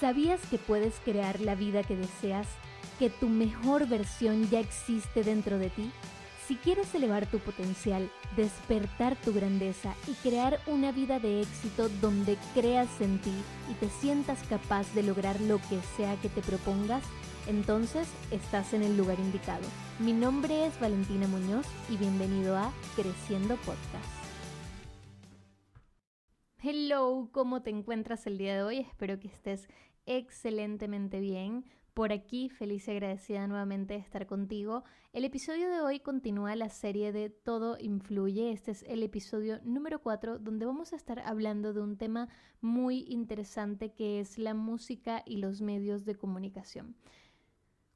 ¿Sabías que puedes crear la vida que deseas? ¿Que tu mejor versión ya existe dentro de ti? Si quieres elevar tu potencial, despertar tu grandeza y crear una vida de éxito donde creas en ti y te sientas capaz de lograr lo que sea que te propongas, entonces estás en el lugar indicado. Mi nombre es Valentina Muñoz y bienvenido a Creciendo Podcast. Hello, ¿cómo te encuentras el día de hoy? Espero que estés excelentemente bien por aquí, feliz y agradecida nuevamente de estar contigo. El episodio de hoy continúa la serie de Todo Influye. Este es el episodio número 4 donde vamos a estar hablando de un tema muy interesante que es la música y los medios de comunicación.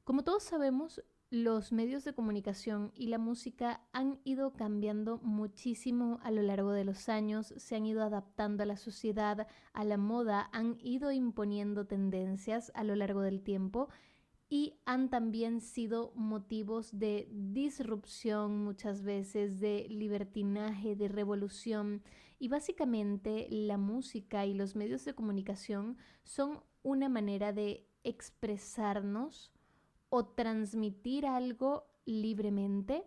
Como todos sabemos, los medios de comunicación y la música han ido cambiando muchísimo a lo largo de los años, se han ido adaptando a la sociedad, a la moda, han ido imponiendo tendencias a lo largo del tiempo y han también sido motivos de disrupción muchas veces, de libertinaje, de revolución. Y básicamente la música y los medios de comunicación son una manera de expresarnos o transmitir algo libremente.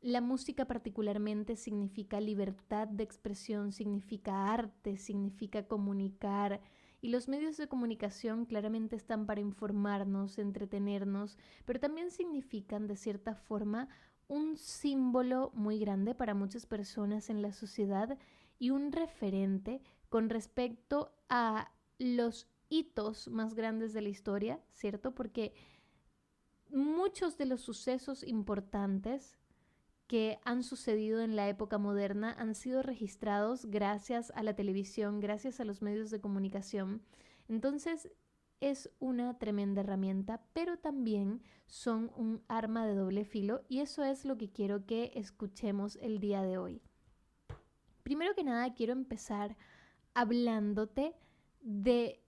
La música particularmente significa libertad de expresión, significa arte, significa comunicar. Y los medios de comunicación claramente están para informarnos, entretenernos, pero también significan de cierta forma un símbolo muy grande para muchas personas en la sociedad y un referente con respecto a los hitos más grandes de la historia, ¿cierto? Porque muchos de los sucesos importantes que han sucedido en la época moderna han sido registrados gracias a la televisión, gracias a los medios de comunicación. Entonces es una tremenda herramienta, pero también son un arma de doble filo y eso es lo que quiero que escuchemos el día de hoy. Primero que nada quiero empezar hablándote de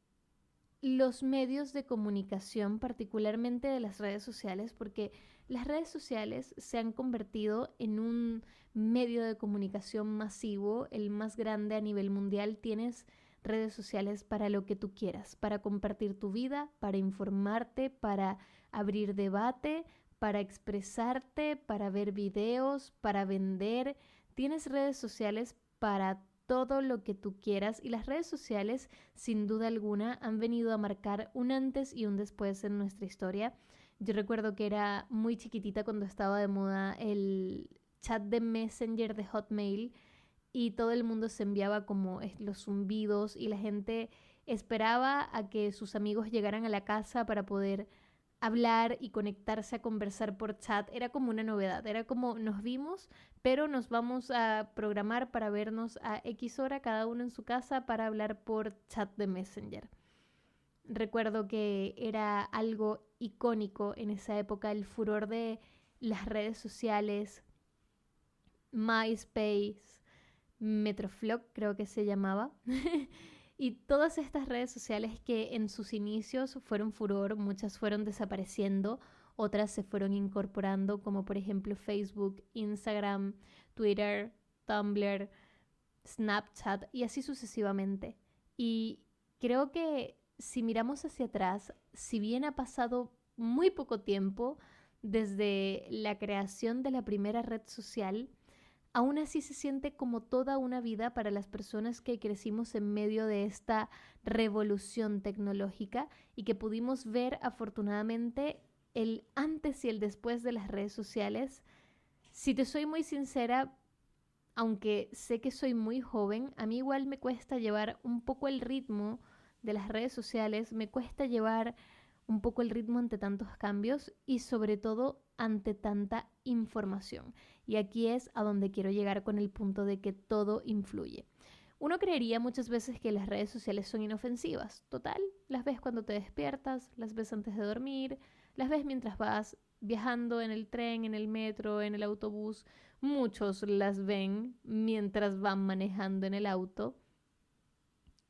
los medios de comunicación, particularmente de las redes sociales, porque las redes sociales se han convertido en un medio de comunicación masivo, el más grande a nivel mundial. Tienes redes sociales para lo que tú quieras, para compartir tu vida, para informarte, para abrir debate, para expresarte, para ver videos, para vender. Tienes redes sociales para todo lo que tú quieras y las redes sociales sin duda alguna han venido a marcar un antes y un después en nuestra historia. Yo recuerdo que era muy chiquitita cuando estaba de moda el chat de Messenger de Hotmail y todo el mundo se enviaba como los zumbidos y la gente esperaba a que sus amigos llegaran a la casa para poder hablar y conectarse a conversar por chat era como una novedad, era como nos vimos, pero nos vamos a programar para vernos a X hora cada uno en su casa para hablar por chat de Messenger. Recuerdo que era algo icónico en esa época el furor de las redes sociales, MySpace, Metroflog creo que se llamaba. Y todas estas redes sociales que en sus inicios fueron furor, muchas fueron desapareciendo, otras se fueron incorporando, como por ejemplo Facebook, Instagram, Twitter, Tumblr, Snapchat y así sucesivamente. Y creo que si miramos hacia atrás, si bien ha pasado muy poco tiempo desde la creación de la primera red social, aún así se siente como toda una vida para las personas que crecimos en medio de esta revolución tecnológica y que pudimos ver afortunadamente el antes y el después de las redes sociales. Si te soy muy sincera, aunque sé que soy muy joven, a mí igual me cuesta llevar un poco el ritmo de las redes sociales, me cuesta llevar un poco el ritmo ante tantos cambios y sobre todo ante tanta información. Y aquí es a donde quiero llegar con el punto de que todo influye. Uno creería muchas veces que las redes sociales son inofensivas. Total, las ves cuando te despiertas, las ves antes de dormir, las ves mientras vas viajando en el tren, en el metro, en el autobús. Muchos las ven mientras van manejando en el auto.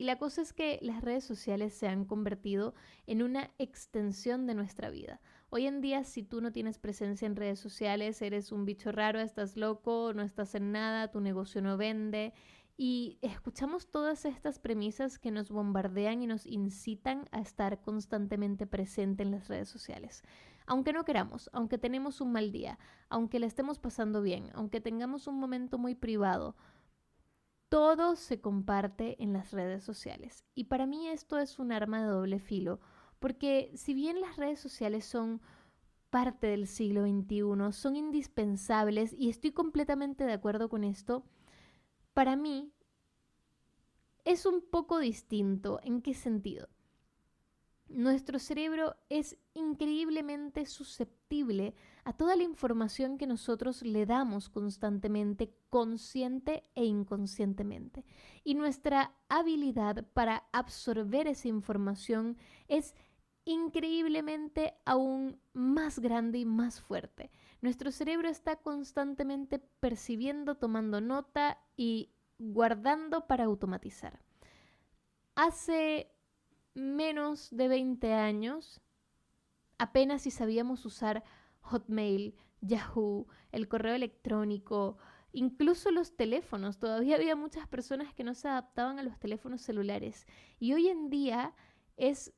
Y la cosa es que las redes sociales se han convertido en una extensión de nuestra vida. Hoy en día, si tú no tienes presencia en redes sociales, eres un bicho raro, estás loco, no estás en nada, tu negocio no vende. y escuchamos todas estas premisas que nos bombardean y nos incitan a estar constantemente presente en las redes sociales. Aunque no queramos, aunque tenemos un mal día, aunque le estemos pasando bien, aunque tengamos un momento muy privado, todo se comparte en las redes sociales. Y para mí esto es un arma de doble filo, porque si bien las redes sociales son parte del siglo XXI, son indispensables y estoy completamente de acuerdo con esto, para mí es un poco distinto. ¿En qué sentido? Nuestro cerebro es increíblemente susceptible a toda la información que nosotros le damos constantemente, consciente e inconscientemente. Y nuestra habilidad para absorber esa información es increíblemente aún más grande y más fuerte. Nuestro cerebro está constantemente percibiendo, tomando nota y guardando para automatizar. Hace menos de 20 años, apenas si sabíamos usar Hotmail, Yahoo, el correo electrónico, incluso los teléfonos. Todavía había muchas personas que no se adaptaban a los teléfonos celulares. Y hoy en día es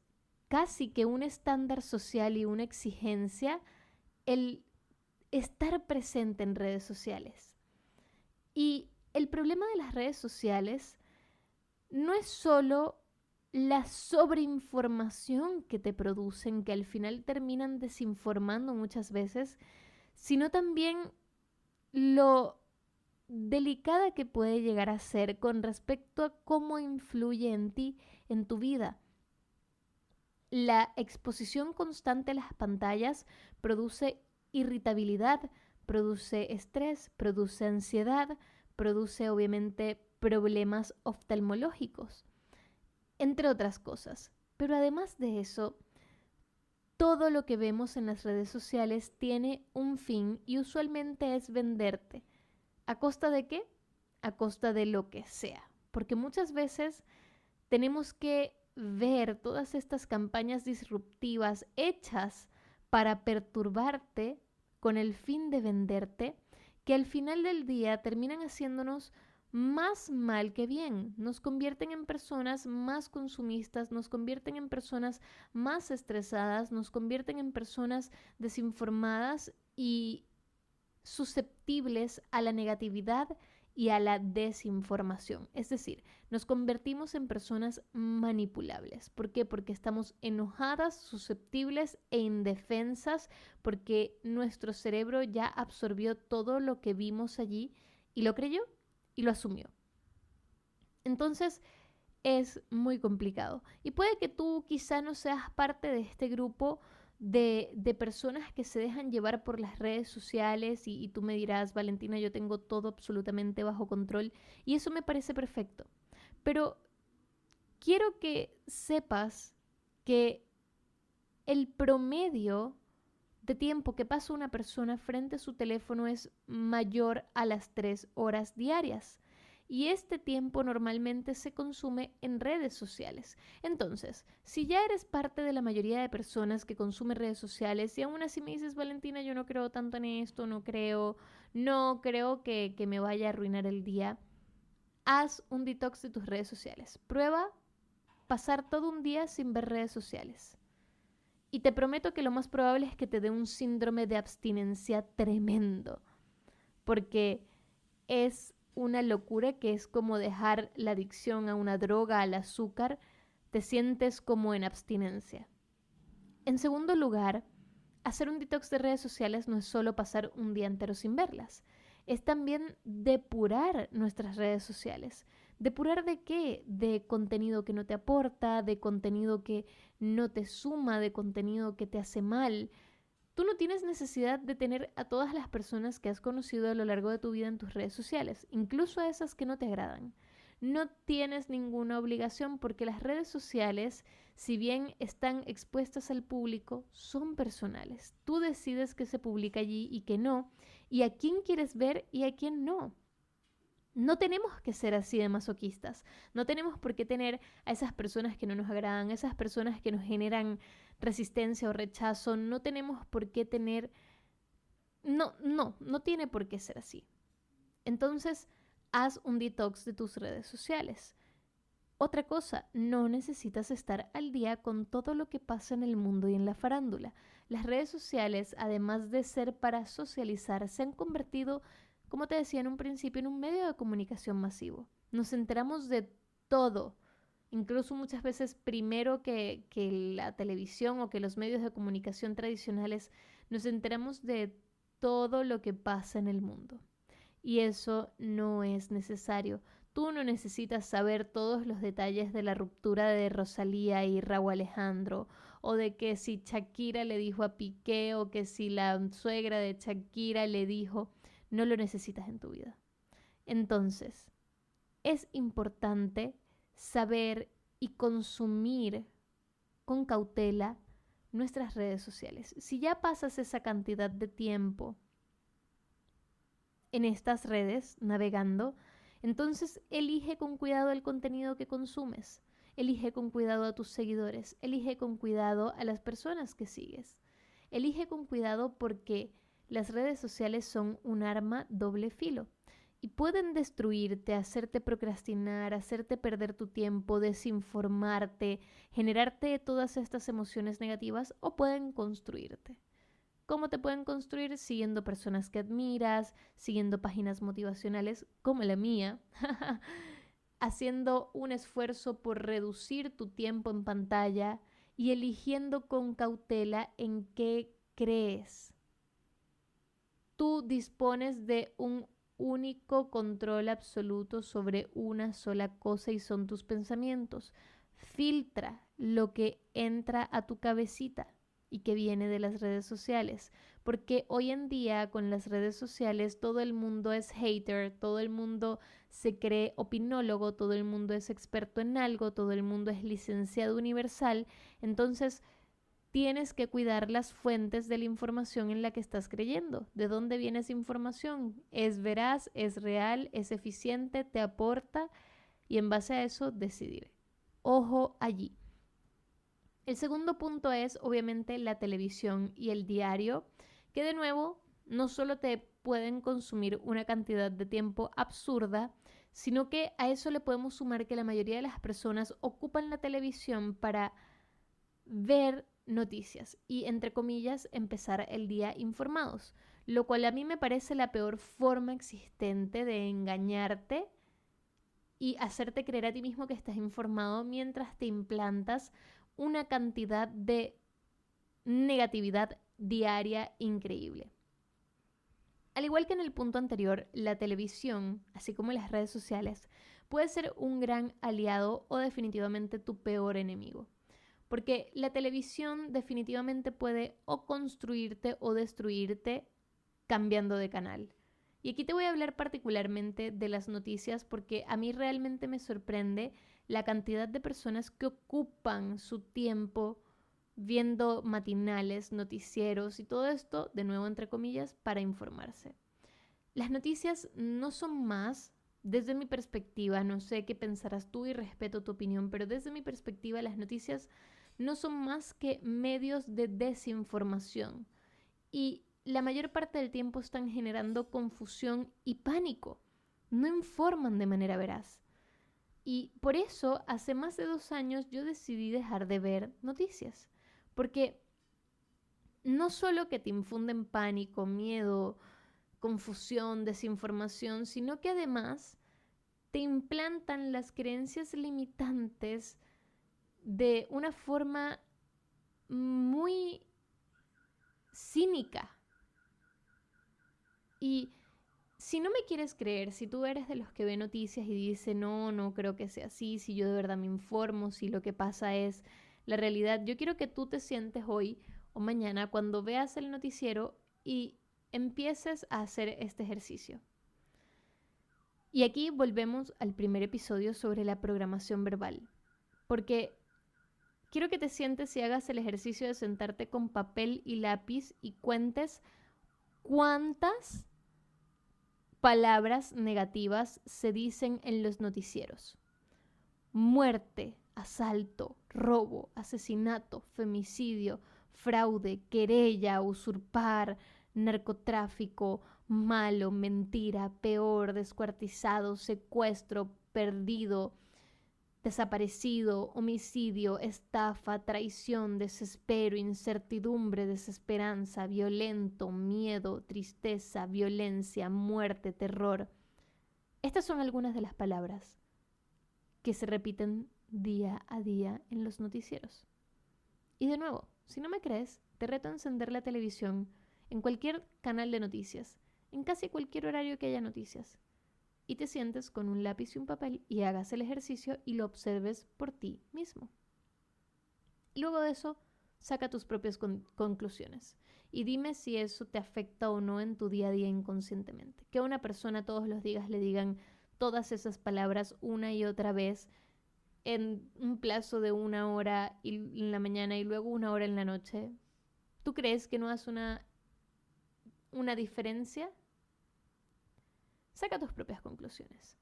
casi que un estándar social y una exigencia el estar presente en redes sociales. Y el problema de las redes sociales no es solo la sobreinformación que te producen, que al final terminan desinformando muchas veces, sino también lo delicada que puede llegar a ser con respecto a cómo influye en ti, en tu vida. La exposición constante a las pantallas produce irritabilidad, produce estrés, produce ansiedad, produce obviamente problemas oftalmológicos entre otras cosas. Pero además de eso, todo lo que vemos en las redes sociales tiene un fin y usualmente es venderte. ¿A costa de qué? A costa de lo que sea. Porque muchas veces tenemos que ver todas estas campañas disruptivas hechas para perturbarte con el fin de venderte, que al final del día terminan haciéndonos más mal que bien. Nos convierten en personas más consumistas, nos convierten en personas más estresadas, nos convierten en personas desinformadas y susceptibles a la negatividad y a la desinformación. Es decir, nos convertimos en personas manipulables. ¿Por qué? Porque estamos enojadas, susceptibles e indefensas, porque nuestro cerebro ya absorbió todo lo que vimos allí y lo creyó y lo asumió. Entonces es muy complicado. Y puede que tú quizá no seas parte de este grupo de, personas que se dejan llevar por las redes sociales y, y tú me dirás, Valentina, yo tengo todo absolutamente bajo control y eso me parece perfecto. Pero quiero que sepas que el promedio de tiempo que pasa una persona frente a su teléfono es mayor a las tres horas diarias. Y este tiempo normalmente se consume en redes sociales. Entonces, si ya eres parte de la mayoría de personas que consume redes sociales y aún así me dices, Valentina, yo no creo tanto en esto, no creo, no creo que, que me vaya a arruinar el día, haz un detox de tus redes sociales. Prueba pasar todo un día sin ver redes sociales. Y te prometo que lo más probable es que te dé un síndrome de abstinencia tremendo, porque es una locura que es como dejar la adicción a una droga, al azúcar, te sientes como en abstinencia. En segundo lugar, hacer un detox de redes sociales no es solo pasar un día entero sin verlas, es también depurar nuestras redes sociales. ¿Depurar de qué? De contenido que no te aporta, de contenido que no te suma, de contenido que te hace mal. Tú no tienes necesidad de tener a todas las personas que has conocido a lo largo de tu vida en tus redes sociales, incluso a esas que no te agradan. No tienes ninguna obligación porque las redes sociales, si bien están expuestas al público, son personales. Tú decides qué se publica allí y qué no, y a quién quieres ver y a quién no. No tenemos que ser así de masoquistas. No tenemos por qué tener a esas personas que no nos agradan, esas personas que nos generan resistencia o rechazo. No tenemos por qué tener... No, no, no tiene por qué ser así. Entonces, haz un detox de tus redes sociales. Otra cosa, no necesitas estar al día con todo lo que pasa en el mundo y en la farándula. Las redes sociales, además de ser para socializar, se han convertido, como te decía en un principio, en un medio de comunicación masivo. Nos enteramos de todo, incluso muchas veces primero que, que la televisión o que los medios de comunicación tradicionales, nos enteramos de todo lo que pasa en el mundo y eso no es necesario. Tú no necesitas saber todos los detalles de la ruptura de Rosalía y Raúl Alejandro, o de que si Shakira le dijo a Piqué, o que si la suegra de Shakira le dijo, no lo necesitas en tu vida. Entonces, es importante saber y consumir con cautela nuestras redes sociales. Si ya pasas esa cantidad de tiempo en estas redes navegando, entonces elige con cuidado el contenido que consumes, elige con cuidado a tus seguidores, elige con cuidado a las personas que sigues, elige con cuidado porque las redes sociales son un arma doble filo y pueden destruirte, hacerte procrastinar, hacerte perder tu tiempo, desinformarte, generarte todas estas emociones negativas o pueden construirte. ¿Cómo te pueden construir? Siguiendo personas que admiras, siguiendo páginas motivacionales como la mía, haciendo un esfuerzo por reducir tu tiempo en pantalla y eligiendo con cautela en qué crees. Tú dispones de un único control absoluto sobre una sola cosa y son tus pensamientos. Filtra lo que entra a tu cabecita y que viene de las redes sociales. Porque hoy en día con las redes sociales todo el mundo es hater, todo el mundo se cree opinólogo, todo el mundo es experto en algo, todo el mundo es licenciado universal. Entonces tienes que cuidar las fuentes de la información en la que estás creyendo. ¿De dónde viene esa información? ¿Es veraz? ¿Es real? ¿Es eficiente? ¿Te aporta? Y en base a eso decidir. Ojo allí. El segundo punto es obviamente la televisión y el diario, que de nuevo no solo te pueden consumir una cantidad de tiempo absurda, sino que a eso le podemos sumar que la mayoría de las personas ocupan la televisión para ver noticias y, entre comillas, empezar el día informados, lo cual a mí me parece la peor forma existente de engañarte y hacerte creer a ti mismo que estás informado mientras te implantas una cantidad de negatividad diaria increíble. Al igual que en el punto anterior, la televisión, así como las redes sociales, puede ser un gran aliado o definitivamente tu peor enemigo. Porque la televisión definitivamente puede o construirte o destruirte cambiando de canal. Y aquí te voy a hablar particularmente de las noticias porque a mí realmente me sorprende la cantidad de personas que ocupan su tiempo viendo matinales, noticieros y todo esto, de nuevo entre comillas, para informarse. Las noticias no son más, desde mi perspectiva, no sé qué pensarás tú y respeto tu opinión, pero desde mi perspectiva las noticias no son más que medios de desinformación y la mayor parte del tiempo están generando confusión y pánico. No informan de manera veraz. Y por eso, hace más de dos años, yo decidí dejar de ver noticias. Porque no solo que te infunden pánico, miedo, confusión, desinformación, sino que además te implantan las creencias limitantes de una forma muy cínica. Y si no me quieres creer, si tú eres de los que ve noticias y dice, no, no creo que sea así, si yo de verdad me informo, si lo que pasa es la realidad, yo quiero que tú te sientes hoy o mañana cuando veas el noticiero y empieces a hacer este ejercicio. Y aquí volvemos al primer episodio sobre la programación verbal, porque quiero que te sientes y hagas el ejercicio de sentarte con papel y lápiz y cuentes cuántas palabras negativas se dicen en los noticieros. Muerte, asalto, robo, asesinato, femicidio, fraude, querella, usurpar, narcotráfico, malo, mentira, peor, descuartizado, secuestro, perdido, desaparecido, homicidio, estafa, traición, desespero, incertidumbre, desesperanza, violento, miedo, tristeza, violencia, muerte, terror. Estas son algunas de las palabras que se repiten día a día en los noticieros. Y de nuevo, si no me crees, te reto a encender la televisión en cualquier canal de noticias, en casi cualquier horario que haya noticias, y te sientes con un lápiz y un papel y hagas el ejercicio y lo observes por ti mismo. luego de eso, saca tus propias conclusiones y dime si eso te afecta o no en tu día a día inconscientemente. Que a una persona todos los días le digan todas esas palabras una y otra vez en un plazo de una hora en la mañana y luego una hora en la noche, ¿tú crees que no hace una, una diferencia? Saca tus propias conclusiones.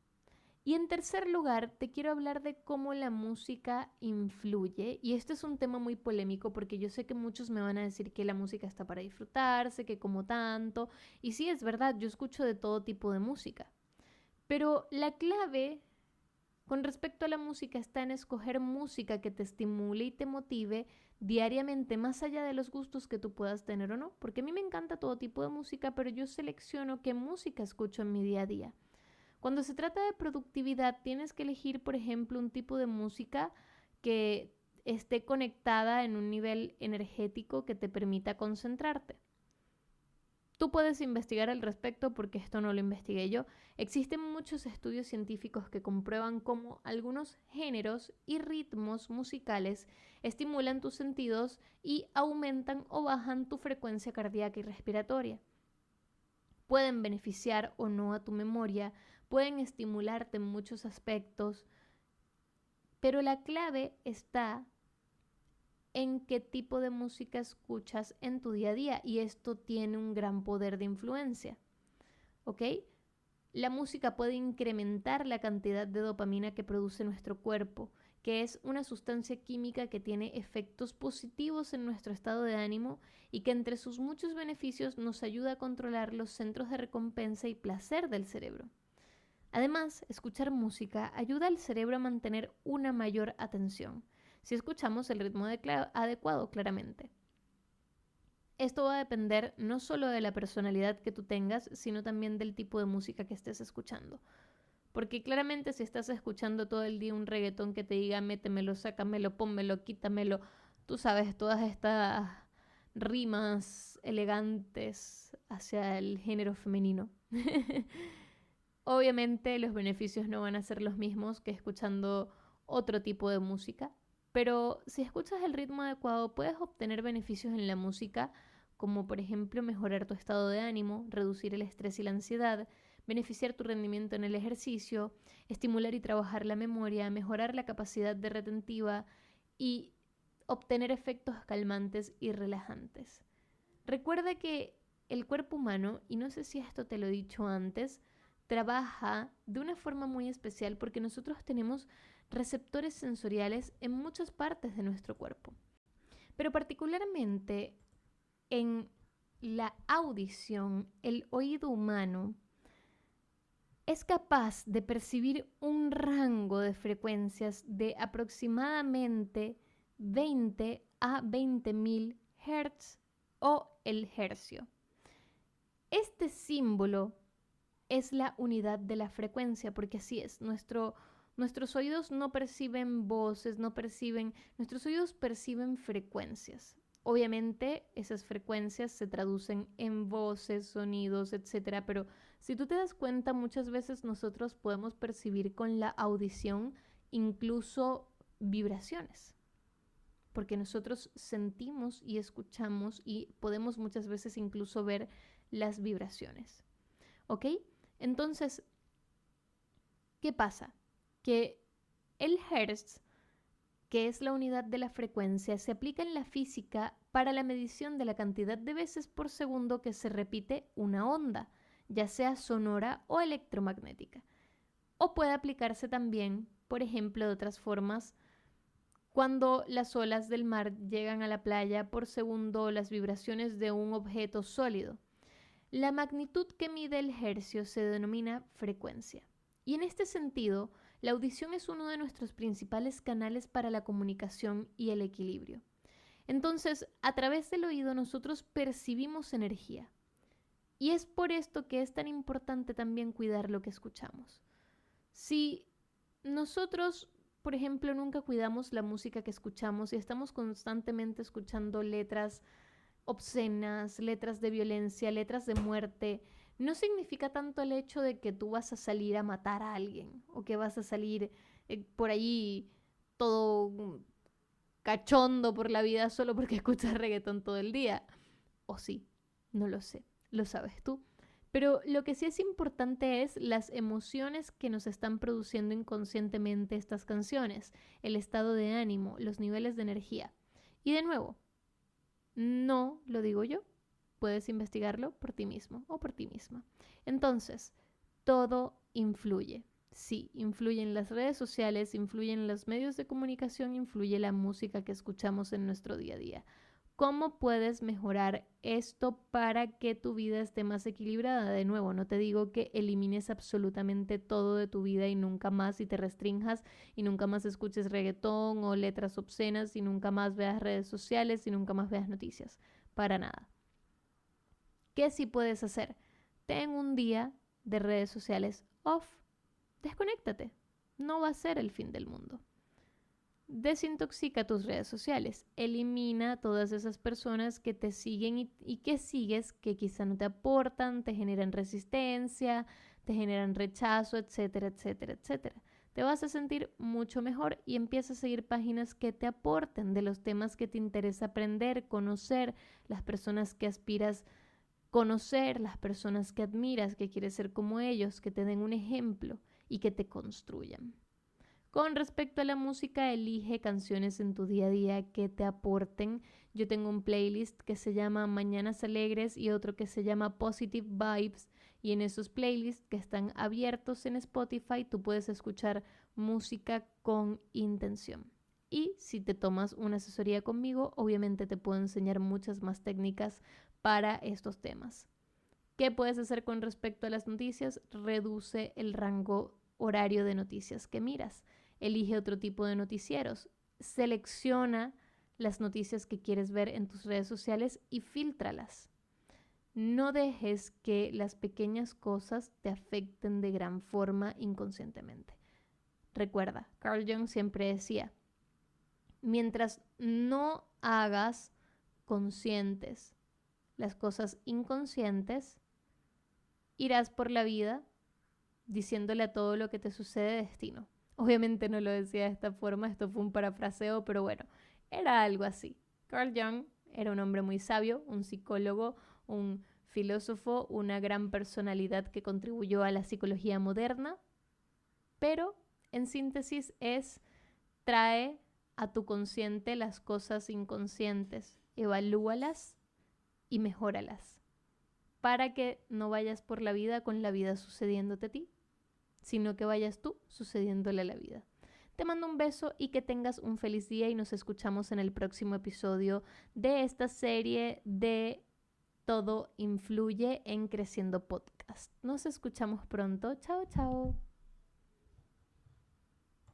Y en tercer lugar, te quiero hablar de cómo la música influye. Y este es un tema muy polémico porque yo sé que muchos me van a decir que la música está para disfrutarse, que como tanto. Y sí, es verdad, yo escucho de todo tipo de música. Pero la clave con respecto a la música está en escoger música que te estimule y te motive diariamente más allá de los gustos que tú puedas tener o no. Porque a mí me encanta todo tipo de música, pero yo selecciono qué música escucho en mi día a día. Cuando se trata de productividad, tienes que elegir, por ejemplo, un tipo de música que esté conectada en un nivel energético que te permita concentrarte. Tú puedes investigar al respecto porque esto no lo investigué yo. Existen muchos estudios científicos que comprueban cómo algunos géneros y ritmos musicales estimulan tus sentidos y aumentan o bajan tu frecuencia cardíaca y respiratoria. Pueden beneficiar o no a tu memoria, pueden estimularte en muchos aspectos, pero la clave está en qué tipo de música escuchas en tu día a día y esto tiene un gran poder de influencia. ¿Ok? La música puede incrementar la cantidad de dopamina que produce nuestro cuerpo, que es una sustancia química que tiene efectos positivos en nuestro estado de ánimo y que entre sus muchos beneficios nos ayuda a controlar los centros de recompensa y placer del cerebro. Además, escuchar música ayuda al cerebro a mantener una mayor atención, si escuchamos el ritmo adecuado claramente. Esto va a depender no solo de la personalidad que tú tengas, sino también del tipo de música que estés escuchando. Porque claramente si estás escuchando todo el día un reggaetón que te diga métemelo, sácamelo, pónmelo, quítamelo, tú sabes, todas estas rimas elegantes hacia el género femenino. Obviamente los beneficios no van a ser los mismos que escuchando otro tipo de música, pero si escuchas el ritmo adecuado puedes obtener beneficios en la música como por ejemplo mejorar tu estado de ánimo, reducir el estrés y la ansiedad, beneficiar tu rendimiento en el ejercicio, estimular y trabajar la memoria, mejorar la capacidad de retentiva y obtener efectos calmantes y relajantes. Recuerda que el cuerpo humano, y no sé si esto te lo he dicho antes, trabaja de una forma muy especial porque nosotros tenemos receptores sensoriales en muchas partes de nuestro cuerpo. Pero particularmente en la audición, el oído humano es capaz de percibir un rango de frecuencias de aproximadamente 20 a 20.000 Hz o el hercio. Este símbolo es la unidad de la frecuencia, porque así es, nuestro, nuestros oídos no perciben voces, no perciben, nuestros oídos perciben frecuencias. Obviamente esas frecuencias se traducen en voces, sonidos, etc. Pero si tú te das cuenta, muchas veces nosotros podemos percibir con la audición incluso vibraciones. Porque nosotros sentimos y escuchamos y podemos muchas veces incluso ver las vibraciones. ¿Ok? Entonces, ¿qué pasa? Que el Hertz, que es la unidad de la frecuencia, se aplica en la física para la medición de la cantidad de veces por segundo que se repite una onda, ya sea sonora o electromagnética. O puede aplicarse también, por ejemplo, de otras formas, cuando las olas del mar llegan a la playa por segundo las vibraciones de un objeto sólido. La magnitud que mide el hercio se denomina frecuencia. Y en este sentido, la audición es uno de nuestros principales canales para la comunicación y el equilibrio. Entonces, a través del oído nosotros percibimos energía. Y es por esto que es tan importante también cuidar lo que escuchamos. Si nosotros, por ejemplo, nunca cuidamos la música que escuchamos y estamos constantemente escuchando letras obscenas, letras de violencia, letras de muerte, no significa tanto el hecho de que tú vas a salir a matar a alguien o que vas a salir eh, por allí todo cachondo por la vida solo porque escuchas reggaetón todo el día. O sí, no lo sé, lo sabes tú. Pero lo que sí es importante es las emociones que nos están produciendo inconscientemente estas canciones, el estado de ánimo, los niveles de energía. Y de nuevo, no lo digo yo, puedes investigarlo por ti mismo o por ti misma. Entonces, todo influye. Sí, influyen las redes sociales, influyen los medios de comunicación, influye la música que escuchamos en nuestro día a día. ¿Cómo puedes mejorar esto para que tu vida esté más equilibrada? De nuevo, no te digo que elimines absolutamente todo de tu vida y nunca más y te restrinjas y nunca más escuches reggaetón o letras obscenas y nunca más veas redes sociales y nunca más veas noticias. Para nada. ¿Qué sí puedes hacer? Ten un día de redes sociales off. Desconéctate. No va a ser el fin del mundo. Desintoxica tus redes sociales. Elimina todas esas personas que te siguen y, que sigues que quizá no te aportan, te generan resistencia, te generan rechazo, etcétera, etcétera, etcétera. Te vas a sentir mucho mejor y empieza a seguir páginas que te aporten de los temas que te interesa aprender, conocer, las personas que aspiras conocer, las personas que admiras, que quieres ser como ellos, que te den un ejemplo y que te construyan. Con respecto a la música, elige canciones en tu día a día que te aporten. Yo tengo un playlist que se llama Mañanas Alegres y otro que se llama Positive Vibes. Y en esos playlists que están abiertos en Spotify, tú puedes escuchar música con intención. Y si te tomas una asesoría conmigo, obviamente te puedo enseñar muchas más técnicas para estos temas. ¿Qué puedes hacer con respecto a las noticias? Reduce el rango horario de noticias que miras elige otro tipo de noticieros, selecciona las noticias que quieres ver en tus redes sociales y filtralas. No dejes que las pequeñas cosas te afecten de gran forma inconscientemente. Recuerda, Carl Jung siempre decía, mientras no hagas conscientes las cosas inconscientes, irás por la vida diciéndole a todo lo que te sucede destino. Obviamente no lo decía de esta forma, esto fue un parafraseo, pero bueno, era algo así. Carl Jung era un hombre muy sabio, un psicólogo, un filósofo, una gran personalidad que contribuyó a la psicología moderna, pero en síntesis es trae a tu consciente las cosas inconscientes, evalúalas y mejóralas, para que no vayas por la vida con la vida sucediéndote a ti, sino que vayas tú sucediéndole a la vida. Te mando un beso y que tengas un feliz día y nos escuchamos en el próximo episodio de esta serie de Todo Influye en Creciendo Podcast. Nos escuchamos pronto. Chao, chao.